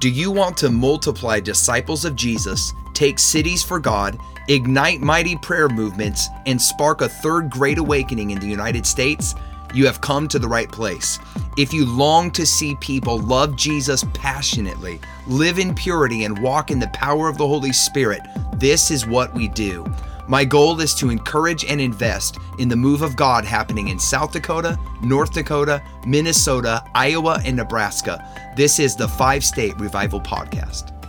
Do you want to multiply disciples of Jesus, take cities for God, ignite mighty prayer movements, and spark a third great awakening in the United States? You have come to the right place. If you long to see people love Jesus passionately, live in purity, and walk in the power of the Holy Spirit, this is what we do. My goal is to encourage and invest in the move of God happening in South Dakota, North Dakota, Minnesota, Iowa, and Nebraska. This is the Five State Revival Podcast.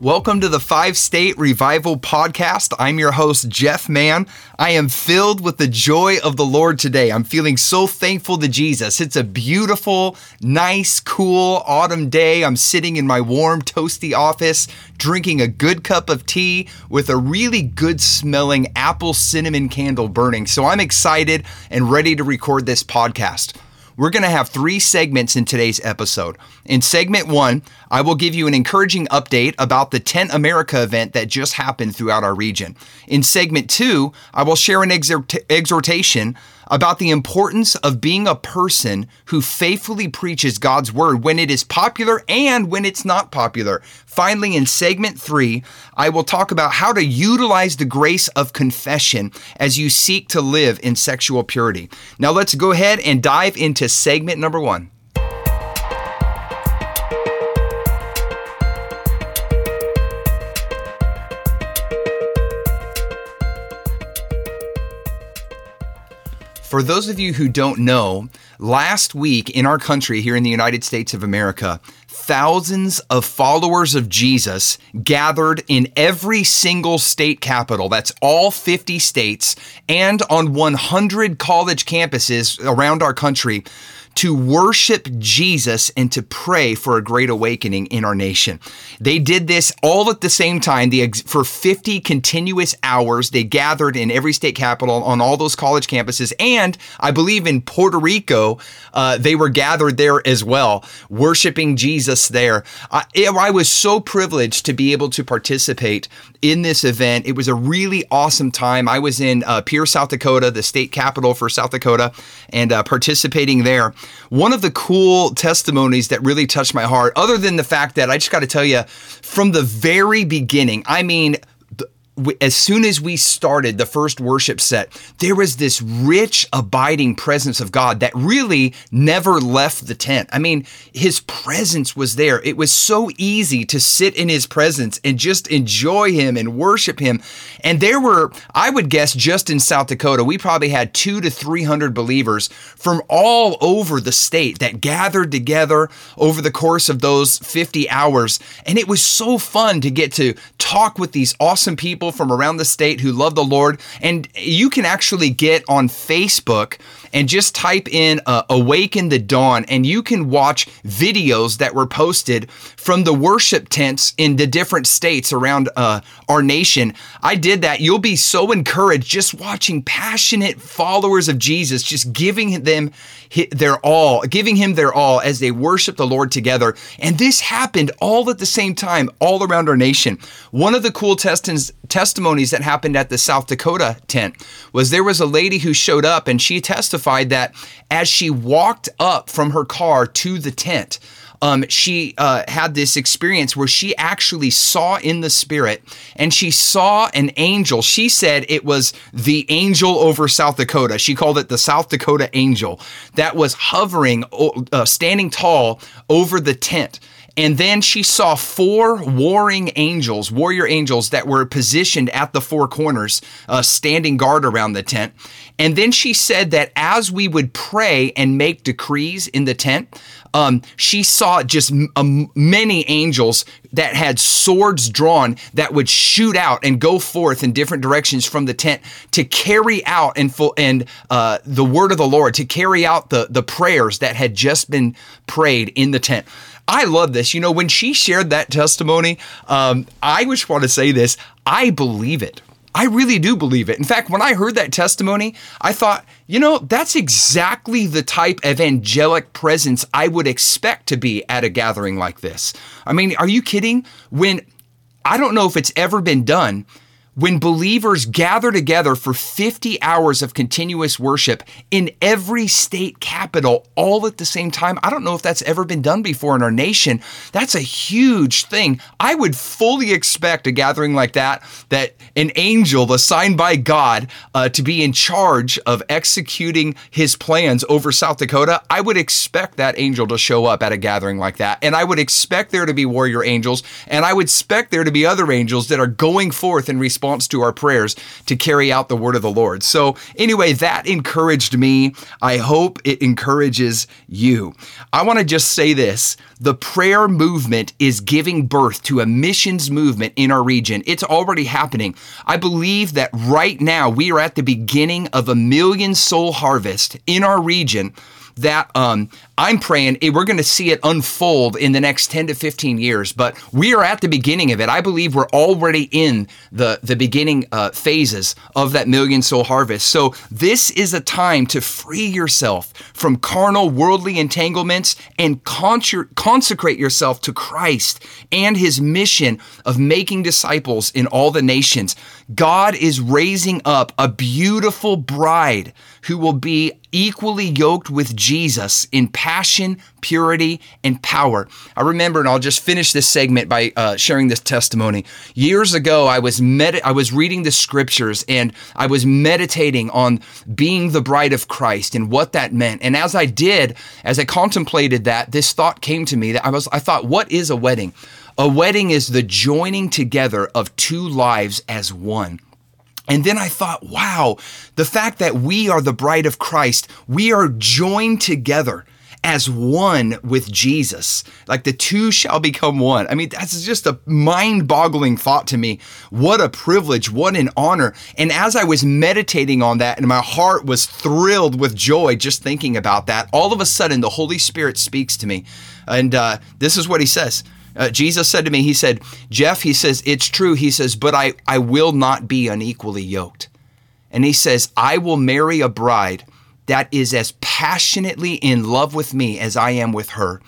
Welcome to the Five State Revival Podcast. I'm your host, Jeff Mann. I am filled with the joy of the Lord today. I'm feeling so thankful to Jesus. It's a beautiful, nice, cool autumn day. I'm sitting in my warm, toasty office, drinking a good cup of tea with a really good smelling apple cinnamon candle burning. So I'm excited and ready to record this podcast. We're going to have three segments in today's episode. In segment one, I will give you an encouraging update about the Tent America event that just happened throughout our region. In segment two, I will share an exhortation about the importance of being a person who faithfully preaches God's word when it is popular and when it's not popular. Finally, in segment three, I will talk about how to utilize the grace of confession as you seek to live in sexual purity. Now, let's go ahead and dive into segment number one. For those of you who don't know, last week in our country, here in the United States of America, thousands of followers of Jesus gathered in every single state capital. That's all 50 states and on 100 college campuses around our country to worship Jesus and to pray for a great awakening in our nation. They did this all at the same time. The, for 50 continuous hours, they gathered in every state capital on all those college campuses. And I believe in Puerto Rico, uh, they were gathered there as well, worshiping Jesus there. I, I was so privileged to be able to participate in this event. It was a really awesome time. I was in uh, Pierre, South Dakota, the state capital for South Dakota, and uh, participating there. One of the cool testimonies that really touched my heart, other than the fact that I just got to tell you, from the very beginning, I mean, as soon as we started the first worship set, there was this rich, abiding presence of God that really never left the tent. I mean, his presence was there. It was so easy to sit in his presence and just enjoy him and worship him. And there were, I would guess, just in South Dakota, we probably had two to 300 believers from all over the state that gathered together over the course of those 50 hours. And it was so fun to get to talk with these awesome people people from around the state who love the Lord. And you can actually get on Facebook and just type in uh, Awaken the Dawn, and you can watch videos that were posted from the worship tents in the different states around uh, our nation. I did that. You'll be so encouraged just watching passionate followers of Jesus, just giving them their all, giving him their all as they worship the Lord together. And this happened all at the same time, all around our nation. One of the cool testimonies that happened at the South Dakota tent was there was a lady who showed up and she testified that as she walked up from her car to the tent, um, she uh, had this experience where she actually saw in the spirit and she saw an angel. She said it was the angel over South Dakota. She called it the South Dakota angel that was hovering, uh, standing tall over the tent. And then she saw four warring angels, warrior angels that were positioned at the four corners, uh, standing guard around the tent. And then she said that as we would pray and make decrees in the tent, um, she saw just um, many angels that had swords drawn that would shoot out and go forth in different directions from the tent to carry out and full, and uh, the word of the Lord to carry out the the prayers that had just been prayed in the tent. I love this. You know, when she shared that testimony, um, I just want to say this I believe it. I really do believe it. In fact, when I heard that testimony, I thought, you know, that's exactly the type of angelic presence I would expect to be at a gathering like this. I mean, are you kidding? When I don't know if it's ever been done, when believers gather together for 50 hours of continuous worship in every state capital all at the same time. I don't know if that's ever been done before in our nation. That's a huge thing. I would fully expect a gathering like that, that an angel assigned by God uh, to be in charge of executing his plans over South Dakota. I would expect that angel to show up at a gathering like that. And I would expect there to be warrior angels. And I would expect there to be other angels that are going forth in response response to our prayers to carry out the word of the Lord. So, anyway, that encouraged me. I hope it encourages you. I want to just say this the prayer movement is giving birth to a missions movement in our region. It's already happening. I believe that right now we are at the beginning of a million soul harvest in our region that um, I'm praying we're going to see it unfold in the next 10 to 15 years. But we are at the beginning of it. I believe we're already in the, the beginning uh, phases of that million soul harvest. So this is a time to free yourself from carnal, worldly entanglements and consecrate yourself to Christ and his mission of making disciples in all the nations. God is raising up a beautiful bride who will be equally yoked with Jesus in passion, purity, and power. I remember, and I'll just finish this segment by uh, sharing this testimony. Years ago, I was med- I was reading the scriptures and I was meditating on being the bride of Christ and what that meant. And as I did, as I contemplated that, this thought came to me that I was I thought, what is a wedding? A wedding is the joining together of two lives as one. And then I thought, wow, the fact that we are the bride of Christ, we are joined together as one with Jesus. Like the two shall become one. I mean, that's just a mind boggling thought to me. What a privilege, what an honor. And as I was meditating on that, and my heart was thrilled with joy just thinking about that, all of a sudden the Holy Spirit speaks to me. And uh, this is what he says uh, Jesus said to me, He said, Jeff, He says, it's true. He says, but I, I will not be unequally yoked. And He says, I will marry a bride that is as passionately in love with me as I am with her,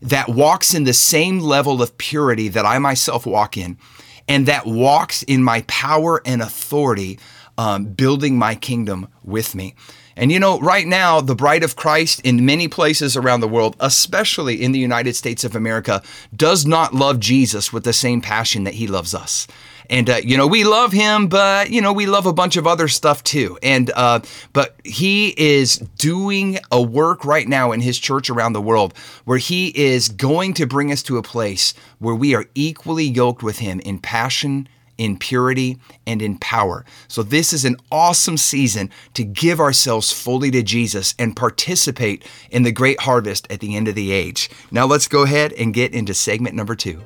that walks in the same level of purity that I myself walk in, and that walks in my power and authority, um, building my kingdom with me. And you know, right now, the bride of Christ in many places around the world, especially in the United States of America, does not love Jesus with the same passion that he loves us. And uh, you know, we love him, but you know, we love a bunch of other stuff too. And uh, but he is doing a work right now in his church around the world where he is going to bring us to a place where we are equally yoked with him in passion in purity, and in power. So, this is an awesome season to give ourselves fully to Jesus and participate in the great harvest at the end of the age. Now, let's go ahead and get into segment number two.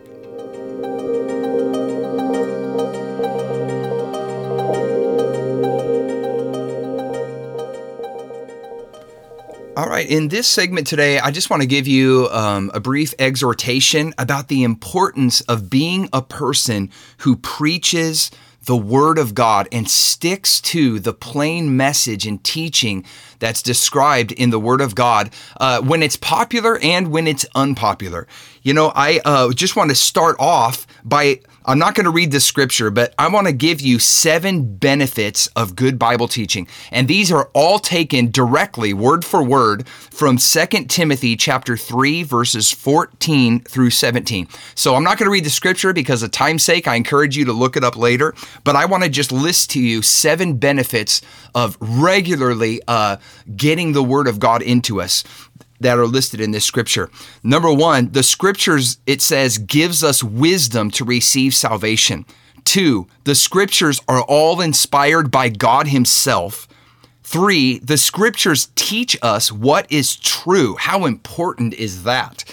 All right, in this segment today, I just want to give you um, a brief exhortation about the importance of being a person who preaches the Word of God and sticks to the plain message and teaching that's described in the Word of God uh, when it's popular and when it's unpopular. You know, I uh, just want to start off by I'm not going to read the scripture, but I want to give you seven benefits of good Bible teaching. And these are all taken directly, word for word, from 2 Timothy chapter 3, verses 14 through 17. So I'm not going to read the scripture because of time's sake. I encourage you to look it up later. But I want to just list to you seven benefits of regularly uh, getting the word of God into us that are listed in this scripture. Number one, the scriptures, it says, gives us wisdom to receive salvation. Two, the scriptures are all inspired by God Himself. Three, the scriptures teach us what is true. How important is that?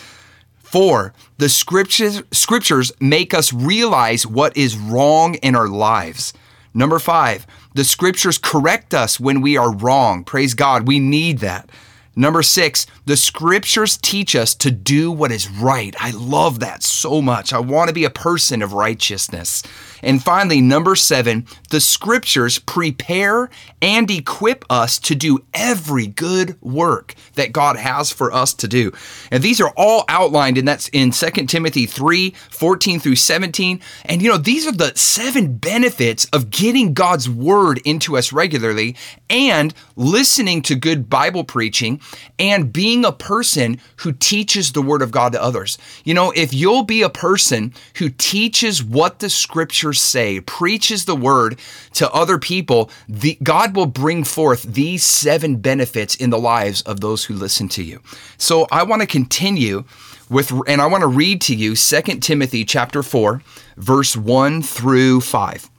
Four, the scriptures, scriptures make us realize what is wrong in our lives. Number five, the scriptures correct us when we are wrong. Praise God, we need that. Number six, the scriptures teach us to do what is right. I love that so much. I want to be a person of righteousness. And finally, number seven, the scriptures prepare and equip us to do every good work that God has for us to do. And these are all outlined, and that's in 2 Timothy 3 14 through 17. And you know, these are the seven benefits of getting God's word into us regularly and listening to good Bible preaching and being a person who teaches the word of God to others. You know, if you'll be a person who teaches what the scriptures say, preaches the word to other people, the, God will bring forth these seven benefits in the lives of those who listen to you. So I want to continue with and I want to read to you 2 Timothy chapter 4 verse 1 through 5.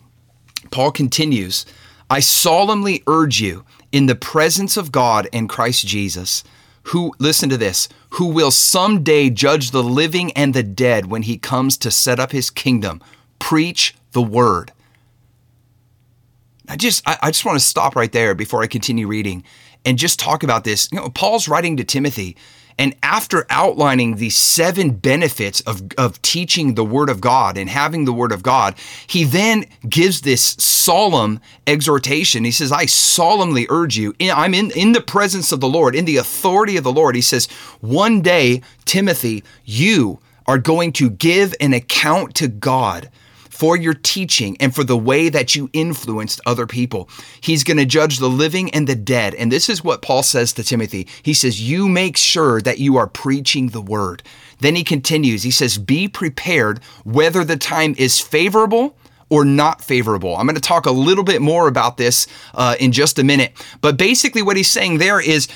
Paul continues, I solemnly urge you in the presence of God and Christ Jesus, who, listen to this, who will someday judge the living and the dead when he comes to set up his kingdom. Preach the word. I just, I, I just want to stop right there before I continue reading and just talk about this. You know, Paul's writing to Timothy and after outlining the seven benefits of, of teaching the Word of God and having the Word of God, he then gives this solemn exhortation. He says, I solemnly urge you, I'm in, in the presence of the Lord, in the authority of the Lord. He says, One day, Timothy, you are going to give an account to God for your teaching and for the way that you influenced other people. He's going to judge the living and the dead. And this is what Paul says to Timothy. He says, You make sure that you are preaching the word. Then he continues, he says, Be prepared whether the time is favorable or not favorable. I'm going to talk a little bit more about this uh, in just a minute. But basically, what he's saying there is,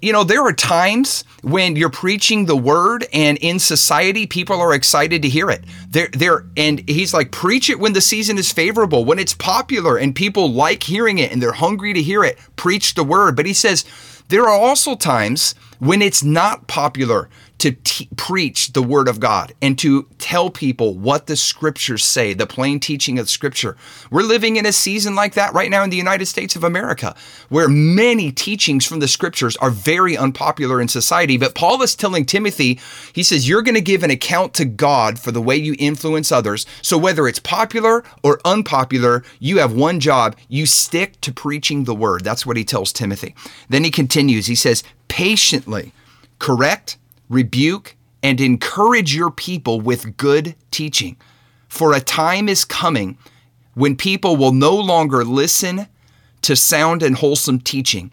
you know, there are times when you're preaching the word, and in society, people are excited to hear it. They're, they're, and he's like, preach it when the season is favorable, when it's popular, and people like hearing it, and they're hungry to hear it. Preach the word. But he says, there are also times when it's not popular to preach the word of God and to tell people what the scriptures say, the plain teaching of scripture. We're living in a season like that right now in the United States of America, where many teachings from the scriptures are very unpopular in society. But Paul is telling Timothy, he says, You're going to give an account to God for the way you influence others. So whether it's popular or unpopular, you have one job. You stick to preaching the word. That's what he tells Timothy. Then he continues, he says, Patiently correct rebuke, and encourage your people with good teaching. For a time is coming when people will no longer listen to sound and wholesome teaching.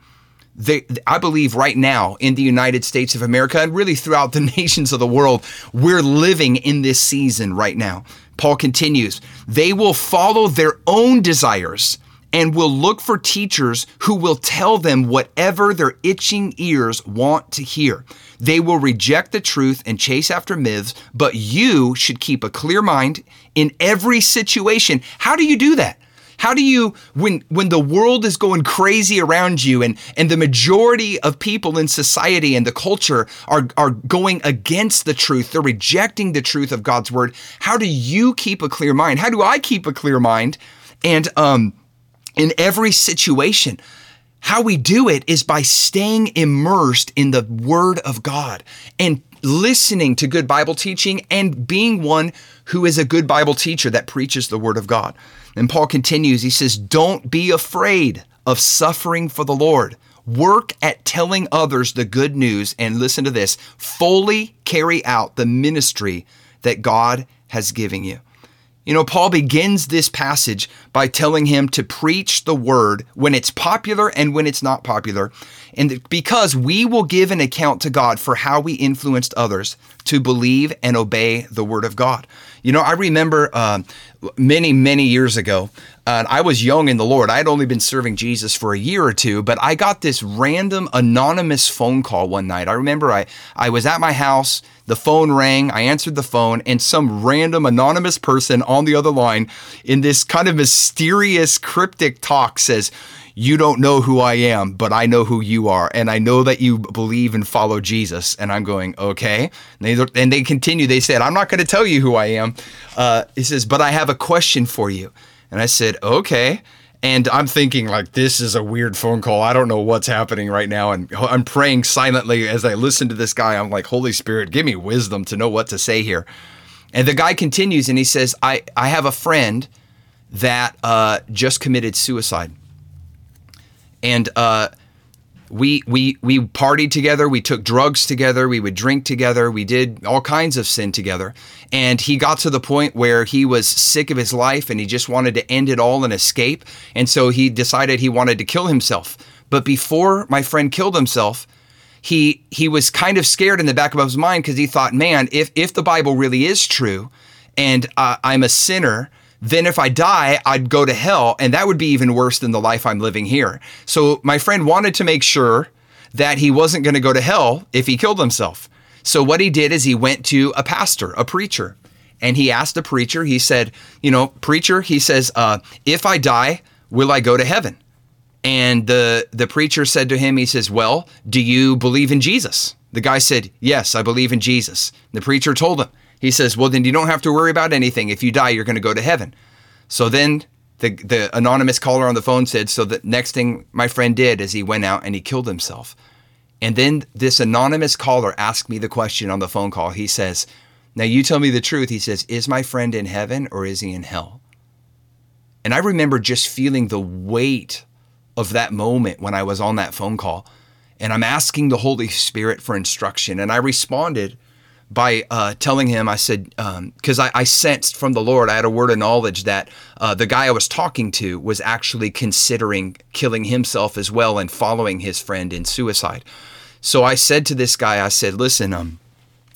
They, I believe right now in the United States of America and really throughout the nations of the world, we're living in this season right now. Paul continues, they will follow their own desires and will look for teachers who will tell them whatever their itching ears want to hear. They will reject the truth and chase after myths, but you should keep a clear mind in every situation. How do you do that? How do you when when the world is going crazy around you and and the majority of people in society and the culture are are going against the truth, they're rejecting the truth of God's word. How do you keep a clear mind? How do I keep a clear mind? And um in every situation. How we do it is by staying immersed in the Word of God and listening to good Bible teaching and being one who is a good Bible teacher that preaches the Word of God. And Paul continues, he says, Don't be afraid of suffering for the Lord. Work at telling others the good news and listen to this fully carry out the ministry that God has given you. You know, Paul begins this passage by telling him to preach the word when it's popular and when it's not popular. And because we will give an account to God for how we influenced others to believe and obey the word of God. You know, I remember uh, many, many years ago, uh, I was young in the Lord. I had only been serving Jesus for a year or two, but I got this random anonymous phone call one night. I remember I, I was at my house the phone rang. I answered the phone, and some random anonymous person on the other line in this kind of mysterious, cryptic talk says, you don't know who I am, but I know who you are. And I know that you believe and follow Jesus. And I'm going, okay. And they, and they continue. They said, I'm not going to tell you who I am. Uh, he says, but I have a question for you. And I said, okay. And I'm thinking, like, this is a weird phone call. I don't know what's happening right now. And I'm praying silently as I listen to this guy. I'm like, Holy Spirit, give me wisdom to know what to say here. And the guy continues and he says, I, I have a friend that uh, just committed suicide. And uh, we we we partied together. We took drugs together. We would drink together. We did all kinds of sin together. And he got to the point where he was sick of his life and he just wanted to end it all and escape. And so he decided he wanted to kill himself. But before my friend killed himself he he was kind of scared in the back of his mind because he thought man if if the bible really is true and uh, i'm a sinner then if I die, I'd go to hell, and that would be even worse than the life I'm living here. So my friend wanted to make sure that he wasn't going to go to hell if he killed himself. So what he did is he went to a pastor, a preacher, and he asked the preacher, he said, you know, preacher, he says, uh, if I die, will I go to heaven? And the the preacher said to him, he says, well, do you believe in Jesus? The guy said, yes, I believe in Jesus. The preacher told him, he says, Well, then you don't have to worry about anything. If you die, you're going to go to heaven. So then the, the anonymous caller on the phone said, So the next thing my friend did is he went out and he killed himself. And then this anonymous caller asked me the question on the phone call. He says, Now you tell me the truth. He says, Is my friend in heaven or is he in hell? And I remember just feeling the weight of that moment when I was on that phone call. And I'm asking the Holy Spirit for instruction. And I responded by uh, telling him, I said, because um, I, I, sensed from the Lord, I had a word of knowledge that uh, the guy I was talking to was actually considering killing himself as well and following his friend in suicide. So I said to this guy, I said, listen, um,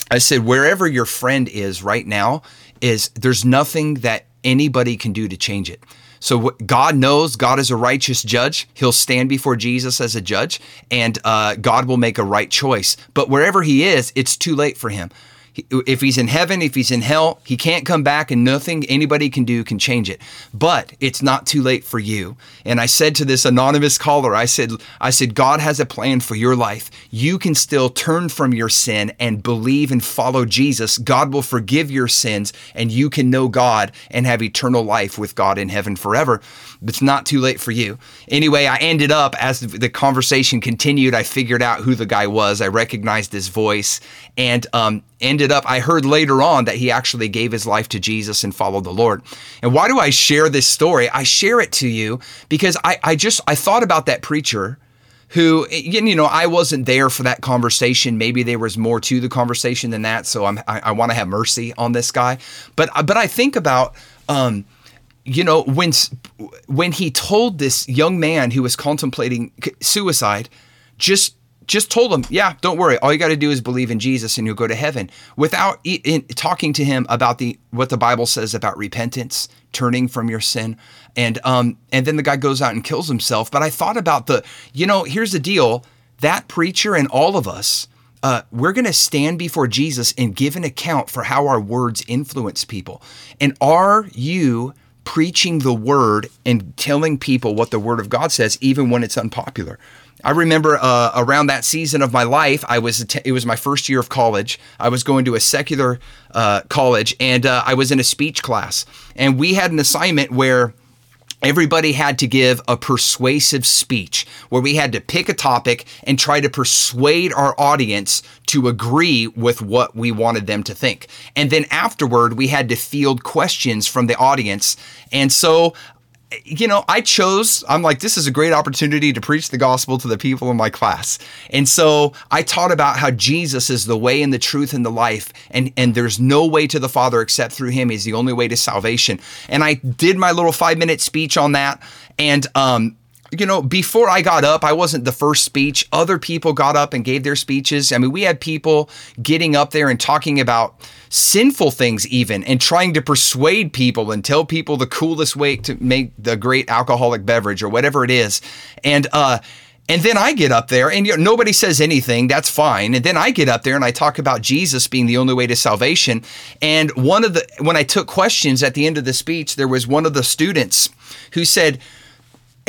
I said, wherever your friend is right now, is there's nothing that anybody can do to change it. So God knows God is a righteous judge. He'll stand before Jesus as a judge, and uh, God will make a right choice. But wherever he is, it's too late for him if he's in heaven, if he's in hell, he can't come back and nothing anybody can do can change it. But it's not too late for you. And I said to this anonymous caller, I said, I said, God has a plan for your life. You can still turn from your sin and believe and follow Jesus. God will forgive your sins and you can know God and have eternal life with God in heaven forever. It's not too late for you. Anyway, I ended up as the conversation continued, I figured out who the guy was. I recognized his voice and um, ended up, I heard later on that he actually gave his life to Jesus and followed the Lord. And why do I share this story? I share it to you because I, I just, I thought about that preacher who you know I wasn't there for that conversation. Maybe there was more to the conversation than that. So I'm, I, I want to have mercy on this guy. But but I think about um, you know when when he told this young man who was contemplating suicide, just just told him, yeah, don't worry. All you got to do is believe in Jesus and you'll go to heaven without in, talking to him about the what the Bible says about repentance, turning from your sin. And um and then the guy goes out and kills himself. But I thought about the, you know, here's the deal. That preacher and all of us, uh, we're going to stand before Jesus and give an account for how our words influence people. And are you preaching the word and telling people what the word of God says, even when it's unpopular? I remember uh, around that season of my life, I was it was my first year of college. I was going to a secular uh, college, and uh, I was in a speech class, and we had an assignment where everybody had to give a persuasive speech where we had to pick a topic and try to persuade our audience to agree with what we wanted them to think. And then afterward, we had to field questions from the audience. And so you know, I chose, I'm like, this is a great opportunity to preach the gospel to the people in my class. And so I taught about how Jesus is the way and the truth and the life. And, and there's no way to the Father except through him. He's the only way to salvation. And I did my little five minute speech on that. And, um, you know, before I got up, I wasn't the first speech. Other people got up and gave their speeches. I mean, we had people getting up there and talking about sinful things, even, and trying to persuade people and tell people the coolest way to make the great alcoholic beverage or whatever it is. And, uh, and then I get up there and you know, nobody says anything. That's fine. And then I get up there and I talk about Jesus being the only way to salvation. And one of the, when I took questions at the end of the speech, there was one of the students who said,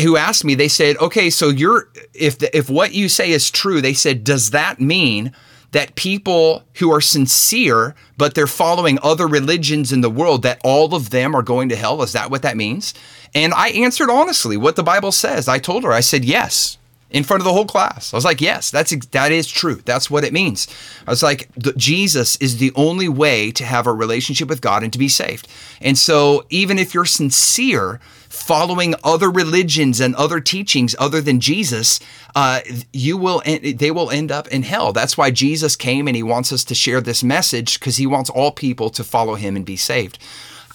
who asked me, they said, okay, so you're, if, the, if what you say is true, they said, does that mean that people who are sincere, but they're following other religions in the world, that all of them are going to hell? Is that what that means? And I answered honestly what the Bible says. I told her, I said, yes. in front of the whole class. I was like, yes, that's that is true. That's what it means. I was like, Jesus is the only way to have a relationship with God and to be saved. And so, even if you're sincere, following other religions and other teachings other than Jesus, uh, you will they will end up in hell. That's why Jesus came and he wants us to share this message because he wants all people to follow him and be saved.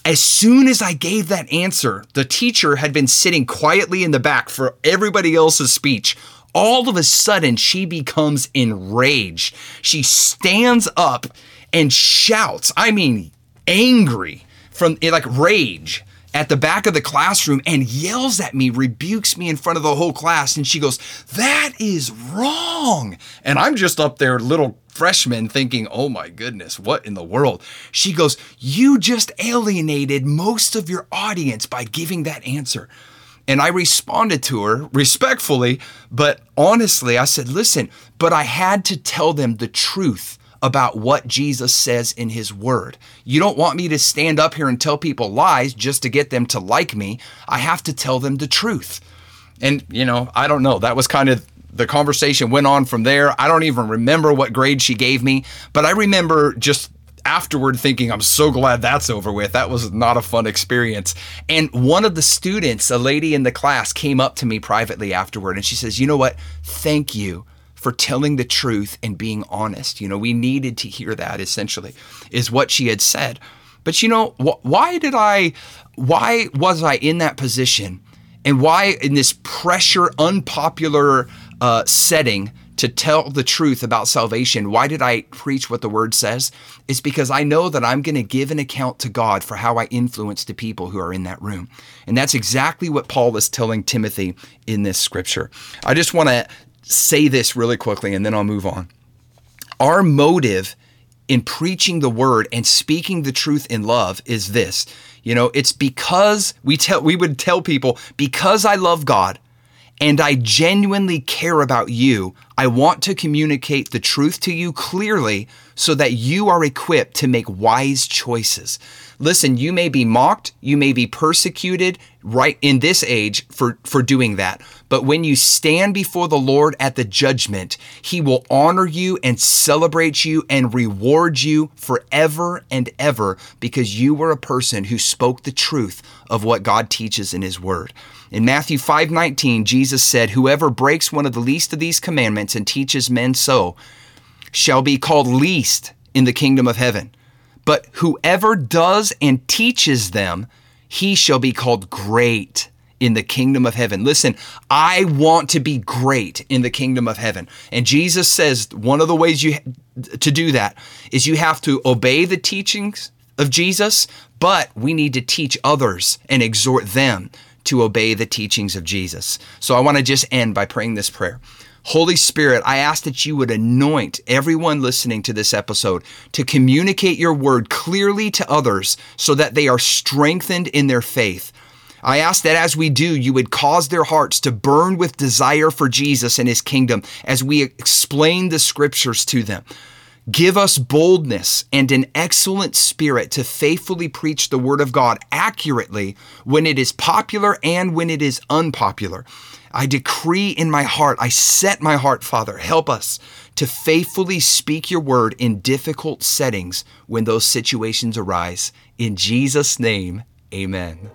As soon as I gave that answer, the teacher had been sitting quietly in the back for everybody else's speech. All of a sudden, she becomes enraged. She stands up and shouts, I mean, angry from like rage at the back of the classroom and yells at me, rebukes me in front of the whole class. And she goes, That is wrong. And I'm just up there, little freshman thinking, oh my goodness, what in the world? She goes, You just alienated most of your audience by giving that answer. And I responded to her respectfully, but honestly, I said, Listen, but I had to tell them the truth about what Jesus says in his word. You don't want me to stand up here and tell people lies just to get them to like me. I have to tell them the truth. And, you know, I don't know. That was kind of the conversation went on from there. I don't even remember what grade she gave me, but I remember just afterward thinking, I'm so glad that's over with. That was not a fun experience. And one of the students, a lady in the class, came up to me privately afterward and she says, You know what? Thank you for telling the truth and being honest. You know, we needed to hear that essentially, is what she had said. But you know, wh- why did I, why was I in that position? And why in this pressure, unpopular uh, setting to tell the truth about salvation. Why did I preach what the word says? It's because I know that I'm going to give an account to God for how I influence the people who are in that room. And that's exactly what Paul is telling Timothy in this scripture. I just want to say this really quickly and then I'll move on. Our motive in preaching the word and speaking the truth in love is this. You know, it's because we tell we would tell people because I love God, and I genuinely care about you, I want to communicate the truth to you clearly so that you are equipped to make wise choices. Listen, you may be mocked, you may be persecuted right in this age for, for doing that. But when you stand before the Lord at the judgment, he will honor you and celebrate you and reward you forever and ever because you were a person who spoke the truth of what God teaches in his word. In Matthew 5:19, Jesus said, "Whoever breaks one of the least of these commandments and teaches men so shall be called least in the kingdom of heaven. But whoever does and teaches them, he shall be called great in the kingdom of heaven. Listen, I want to be great in the kingdom of heaven. And Jesus says one of the ways you to do that is you have to obey the teachings of Jesus, but we need to teach others and exhort them to obey the teachings of Jesus. So I want to just end by praying this prayer. Holy Spirit, I ask that you would anoint everyone listening to this episode to communicate your word clearly to others so that they are strengthened in their faith. I ask that as we do, you would cause their hearts to burn with desire for Jesus and his kingdom as we explain the scriptures to them. Give us boldness and an excellent spirit to faithfully preach the word of God accurately when it is popular and when it is unpopular. I decree in my heart, I set my heart, Father, help us to faithfully speak your word in difficult settings when those situations arise. In Jesus' name, amen.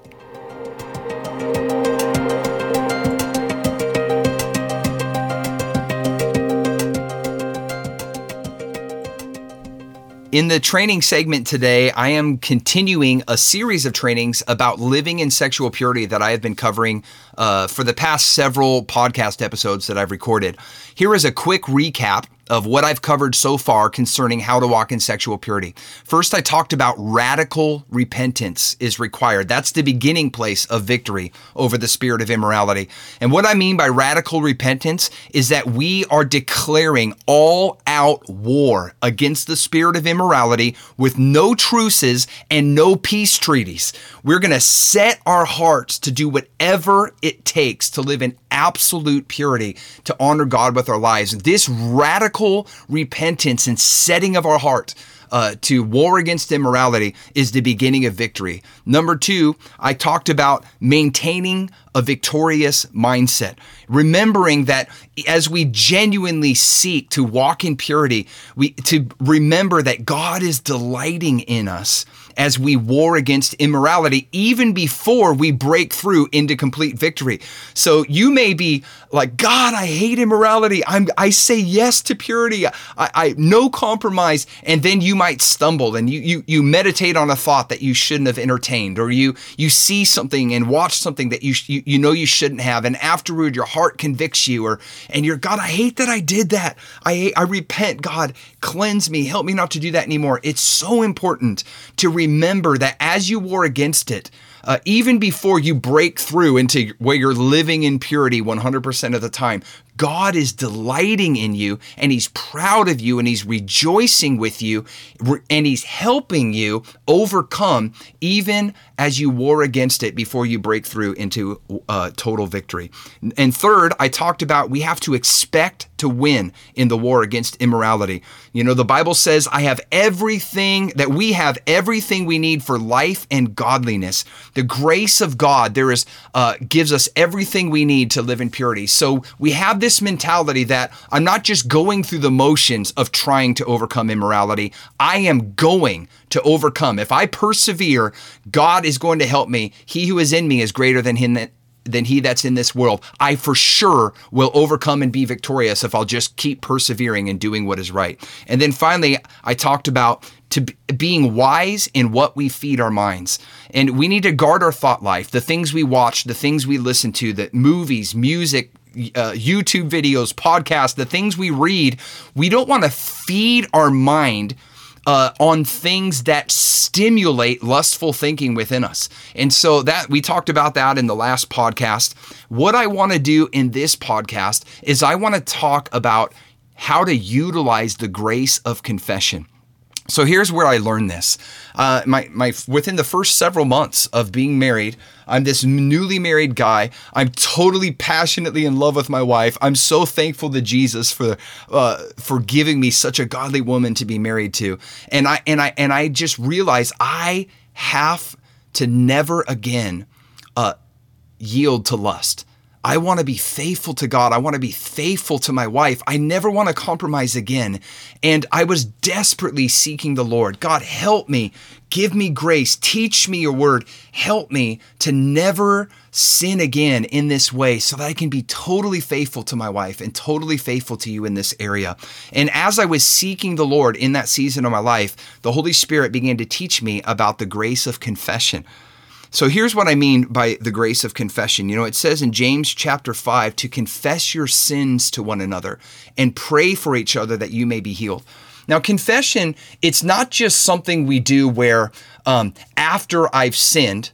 In the training segment today, I am continuing a series of trainings about living in sexual purity that I have been covering uh, for the past several podcast episodes that I've recorded. Here is a quick recap of what I've covered so far concerning how to walk in sexual purity. First, I talked about radical repentance is required. That's the beginning place of victory over the spirit of immorality. And what I mean by radical repentance is that we are declaring all out war against the spirit of immorality with no truces and no peace treaties. We're going to set our hearts to do whatever it takes to live in absolute purity to honor God with our lives. This radical repentance and setting of our heart uh, to war against immorality is the beginning of victory. Number two, I talked about maintaining a victorious mindset, remembering that as we genuinely seek to walk in purity, we to remember that God is delighting in us as we war against immorality, even before we break through into complete victory. So you may be like, God, I hate immorality. I'm, I say yes to purity. I, I no compromise. And then you might stumble and you, you, you meditate on a thought that you shouldn't have entertained, or you, you see something and watch something that you, you, you know you shouldn't have. And afterward, your heart convicts you, or, and you're, God, I hate that I did that. I, I repent. God, cleanse me. Help me not to do that anymore. It's so important to remember that as you war against it, uh, even before you break through into where you're living in purity 100% of the time, God is delighting in you and he's proud of you and he's rejoicing with you and he's helping you overcome even as you war against it before you break through into uh, total victory. And third, I talked about we have to expect to win in the war against immorality. You know, the Bible says, I have everything, that we have everything we need for life and godliness. The grace of God, there is, uh, gives us everything we need to live in purity. So we have this mentality that I'm not just going through the motions of trying to overcome immorality, I am going to overcome. If I persevere, God is going to help me. He who is in me is greater than him that than he that's in this world. I for sure will overcome and be victorious if I'll just keep persevering and doing what is right. And then finally, I talked about to being wise in what we feed our minds. And we need to guard our thought life, the things we watch, the things we listen to, the movies, music, uh, YouTube videos, podcasts, the things we read, we don't want to feed our mind uh, on things that stimulate lustful thinking within us. And so that we talked about that in the last podcast. What I want to do in this podcast is I want to talk about how to utilize the grace of confession. So here's where I learned this. Uh, my my within the first several months of being married, I'm this newly married guy. I'm totally passionately in love with my wife. I'm so thankful to Jesus for uh, for giving me such a godly woman to be married to. And I and I and I just realized I have to never again uh, yield to lust. I want to be faithful to God. I want to be faithful to my wife. I never want to compromise again. And I was desperately seeking the Lord. God, help me. Give me grace. Teach me your word. Help me to never sin again in this way so that I can be totally faithful to my wife and totally faithful to you in this area. And as I was seeking the Lord in that season of my life, the Holy Spirit began to teach me about the grace of confession. So here's what I mean by the grace of confession. You know, it says in James chapter 5 to confess your sins to one another and pray for each other that you may be healed. Now, confession, it's not just something we do where um, after I've sinned,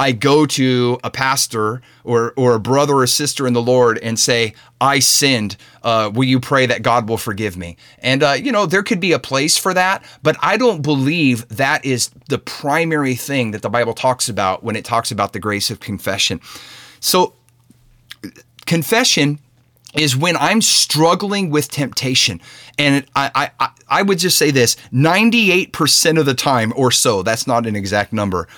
I go to a pastor or, or a brother or sister in the Lord and say, I sinned. Uh, will you pray that God will forgive me? And, uh, you know, there could be a place for that, but I don't believe that is the primary thing that the Bible talks about when it talks about the grace of confession. So, confession is when I'm struggling with temptation. And I, I, I would just say this 98% of the time or so, that's not an exact number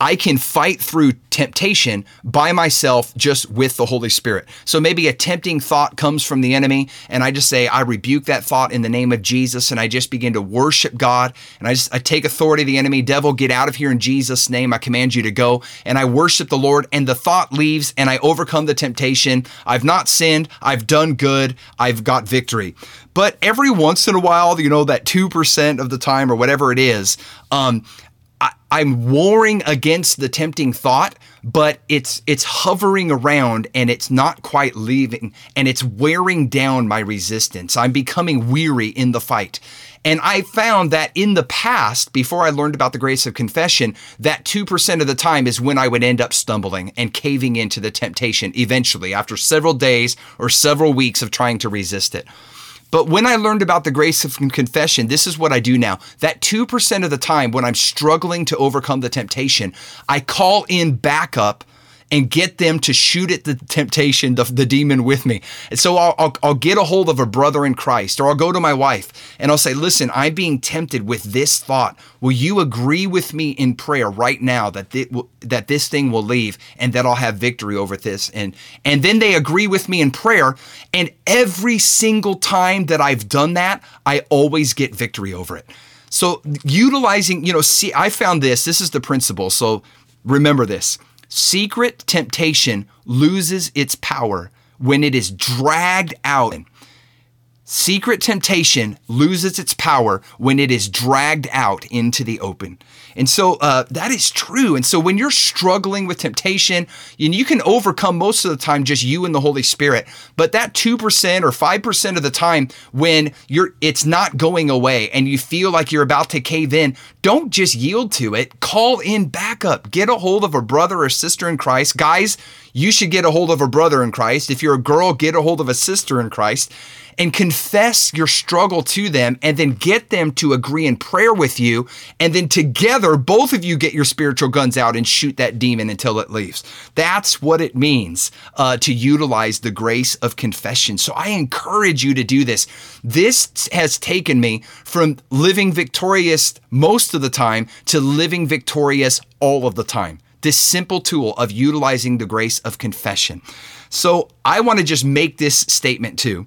I can fight through temptation by myself just with the Holy Spirit. So maybe a tempting thought comes from the enemy, and I just say, I rebuke that thought in the name of Jesus, and I just begin to worship God. And I just I take authority of the enemy. Devil, get out of here in Jesus' name. I command you to go. And I worship the Lord, and the thought leaves, and I overcome the temptation. I've not sinned, I've done good, I've got victory. But every once in a while, you know, that 2% of the time or whatever it is, um, I'm warring against the tempting thought, but it's it's hovering around and it's not quite leaving and it's wearing down my resistance. I'm becoming weary in the fight. And I found that in the past, before I learned about the grace of confession, that 2% of the time is when I would end up stumbling and caving into the temptation eventually after several days or several weeks of trying to resist it. But when I learned about the grace of confession, this is what I do now. That 2% of the time when I'm struggling to overcome the temptation, I call in backup and get them to shoot at the temptation, the, the demon with me. And so I'll, I'll, I'll get a hold of a brother in Christ, or I'll go to my wife and I'll say, Listen, I'm being tempted with this thought. Will you agree with me in prayer right now that, th- that this thing will leave and that I'll have victory over this? And, and then they agree with me in prayer. And every single time that I've done that, I always get victory over it. So utilizing, you know, see, I found this. This is the principle. So remember this secret temptation loses its power when it is dragged out. Secret temptation loses its power when it is dragged out into the open. And so uh, that is true. And so when you're struggling with temptation, and you can overcome most of the time just you and the Holy Spirit. But that 2% or 5% of the time when you're it's not going away and you feel like you're about to cave in, don't just yield to it. Call in backup. Get a hold of a brother or sister in Christ. Guys, you should get a hold of a brother in Christ. If you're a girl, get a hold of a sister in Christ and confess your struggle to them and then get them to agree in prayer with you. And then together, both of you get your spiritual guns out and shoot that demon until it leaves. That's what it means uh, to utilize the grace of confession. So I encourage you to do this. This has taken me from living victorious most of the time to living victorious all of the time this simple tool of utilizing the grace of confession. So I want to just make this statement too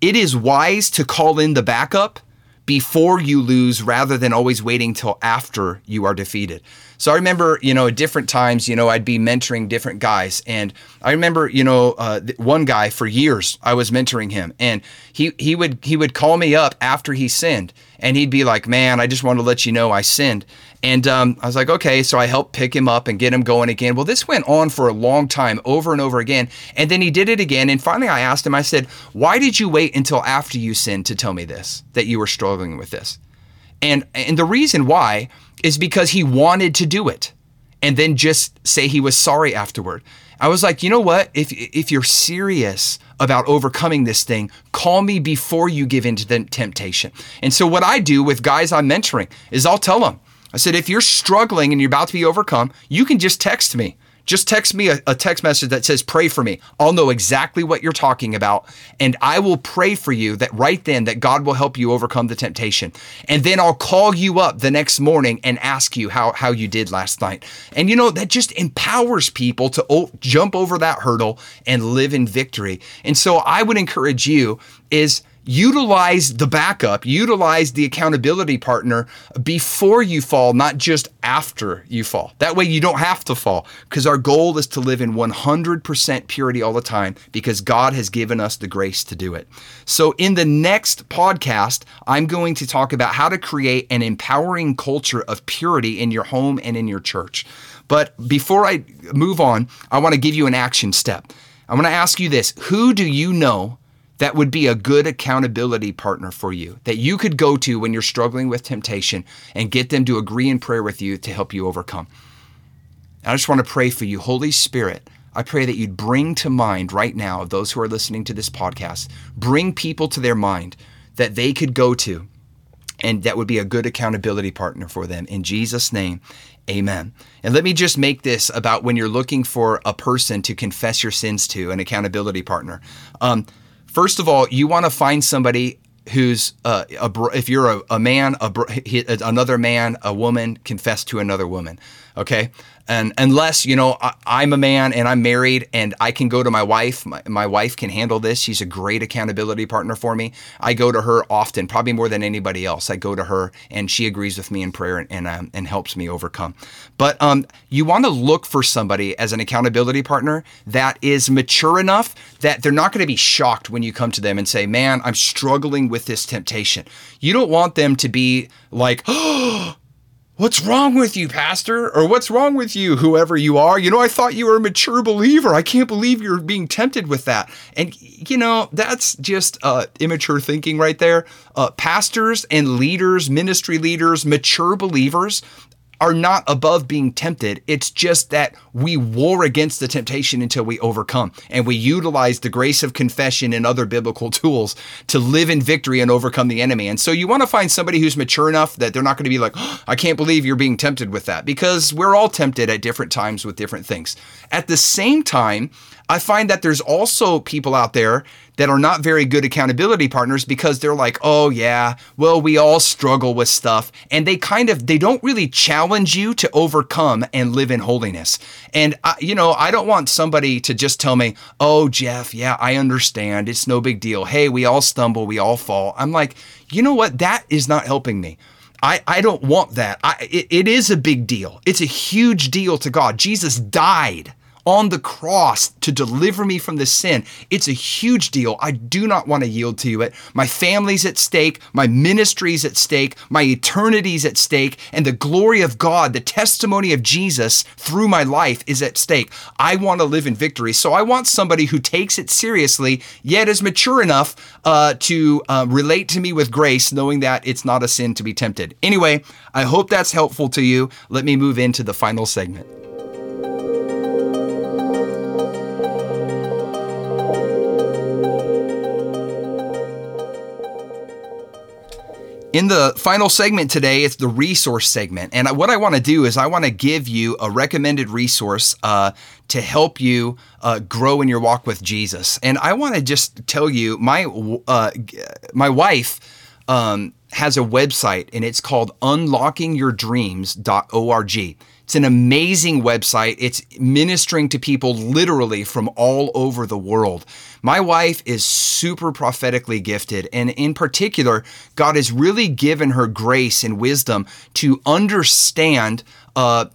it is wise to call in the backup before you lose rather than always waiting till after you are defeated. So I remember, you know, at different times, you know, I'd be mentoring different guys, and I remember, you know, uh, one guy for years I was mentoring him, and he he would he would call me up after he sinned, and he'd be like, "Man, I just want to let you know I sinned," And um, I was like, okay. So I helped pick him up and get him going again. Well, this went on for a long time, over and over again. And then he did it again. And finally, I asked him, I said, why did you wait until after you sinned to tell me this, that you were struggling with this? And, and the reason why is because he wanted to do it and then just say he was sorry afterward. I was like, you know what? If, if you're serious about overcoming this thing, call me before you give in to the temptation. And so, what I do with guys I'm mentoring is I'll tell them, I said, if you're struggling and you're about to be overcome, you can just text me. Just text me a, a, text message that says, pray for me. I'll know exactly what you're talking about. And I will pray for you that right then that God will help you overcome the temptation. And then I'll call you up the next morning and ask you how, how you did last night. And you know, that just empowers people to o- jump over that hurdle and live in victory. And so I would encourage you is utilize the backup, utilize the accountability partner before you fall, not just after you fall. That way you don't have to fall because our goal is to live in 100% purity all the time because God has given us the grace to do it. So, in the next podcast, I'm going to talk about how to create an empowering culture of purity in your home and in your church. But before I move on, I want to give you an action step. I want to ask you this Who do you know that would be a good accountability partner for you that you could go to when you're struggling with temptation and get them to agree in prayer with you to help you overcome. I just want to pray for you, Holy Spirit. I pray that you'd bring to mind right now, those who are listening to this podcast, bring people to their mind that they could go to and that would be a good accountability partner for them. In Jesus' name, amen. And let me just make this about when you're looking for a person to confess your sins to, an accountability partner. Um, First of all, you want to find somebody who's uh, a, if you're a, a man, a, another man, a woman confess to another woman. Okay, and unless you know I, am a man and I'm married and I can go to my wife, my, my, wife can handle this. She's a great accountability partner for me. I go to her often, probably more than anybody else. I go to her and she agrees with me in prayer and and, um, and helps me overcome. But um, you want to look for somebody as an accountability partner that is mature enough that they're not going to be shocked when you come to them and say, "Man, I'm struggling with this temptation." You don't want them to be like, "Oh." What's wrong with you, Pastor? Or what's wrong with you, whoever you are? You know, I thought you were a mature believer. I can't believe you're being tempted with that. And, you know, that's just uh, immature thinking right there. Uh, pastors and leaders, ministry leaders, mature believers, are not above being tempted. It's just that we war against the temptation until we overcome. And we utilize the grace of confession and other biblical tools to live in victory and overcome the enemy. And so you want to find somebody who's mature enough that they're not going to be like, oh, I can't believe you're being tempted with that because we're all tempted at different times with different things. At the same time, I find that there's also people out there that are not very good accountability partners because they're like, "Oh yeah, well we all struggle with stuff." And they kind of they don't really challenge you to overcome and live in holiness. And I, you know, I don't want somebody to just tell me, "Oh, Jeff, yeah, I understand. It's no big deal. Hey, we all stumble, we all fall." I'm like, "You know what? That is not helping me." I, I don't want that. I, it, it is a big deal. It's a huge deal to God. Jesus died on the cross to deliver me from this sin. It's a huge deal. I do not want to yield to it. My family's at stake, my ministry's at stake, my eternity's at stake, and the glory of God, the testimony of Jesus through my life is at stake. I want to live in victory. So I want somebody who takes it seriously, yet is mature enough uh, to uh, relate to me with grace, knowing that it's not a sin to be tempted. Anyway, I hope that's helpful to you. Let me move into the final segment. In the final segment today, it's the resource segment. And what I want to do is I want to give you a recommended resource uh, to help you uh, grow in your walk with Jesus. And I want to just tell you, my uh, my wife um, has a website, and it's called UnlockingYourDreams.org. It's an amazing website. It's ministering to people literally from all over the world. My wife is super prophetically gifted, and in particular, God has really given her grace and wisdom to understand uh,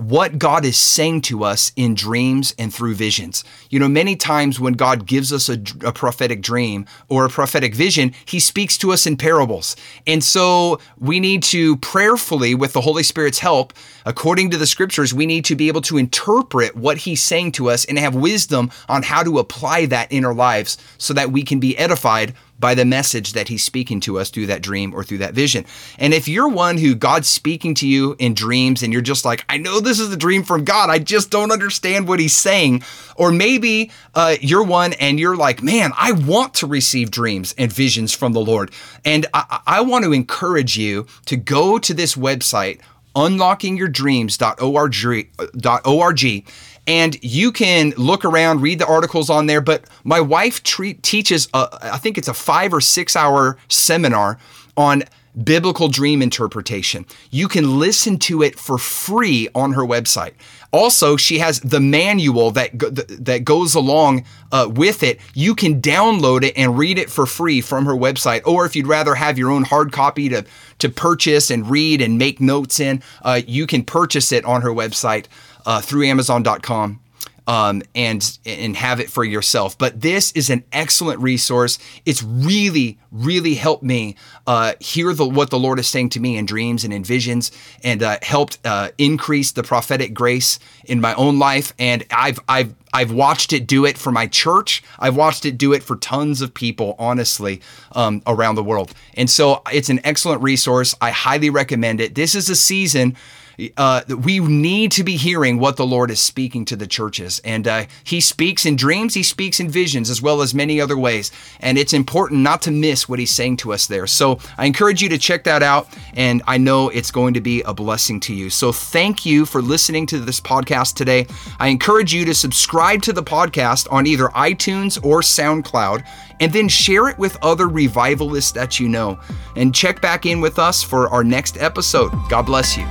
what God is saying to us in dreams and through visions. You know, many times when God gives us a, a, prophetic dream or a prophetic vision, he speaks to us in parables. And so we need to prayerfully, with the Holy Spirit's help, according to the scriptures, we need to be able to interpret what he's saying to us and have wisdom on how to apply that in our lives so that we can be edified by the message that he's speaking to us through that dream or through that vision. And if you're one who God's speaking to you in dreams and you're just like, I know this is a dream from God, I just don't understand what he's saying. Or maybe uh, you're one and you're like, man, I want to receive dreams and visions from the Lord. And I, I want to encourage you to go to this website, unlockingyourdreams.org and you can look around, read the articles on there. But my wife tre- teaches, a, I think it's a five or six hour seminar on biblical dream interpretation. You can listen to it for free on her website. Also, she has the manual that that goes along uh, with it. You can download it and read it for free from her website. Or if you'd rather have your own hard copy to to purchase and read and make notes in, uh, you can purchase it on her website uh, through Amazon.com. Um, and and have it for yourself. But this is an excellent resource. It's really really helped me uh, hear the, what the Lord is saying to me in dreams and in visions, and uh, helped uh, increase the prophetic grace in my own life. And I've I've I've watched it do it for my church. I've watched it do it for tons of people, honestly, um, around the world. And so it's an excellent resource. I highly recommend it. This is a season uh, we need to be hearing what the Lord is speaking to the churches. And uh, He speaks in dreams, He speaks in visions, as well as many other ways. And it's important not to miss what He's saying to us there. So I encourage you to check that out. And I know it's going to be a blessing to you. So thank you for listening to this podcast today. I encourage you to subscribe to the podcast on either iTunes or SoundCloud and then share it with other revivalists that you know. And check back in with us for our next episode. God bless you.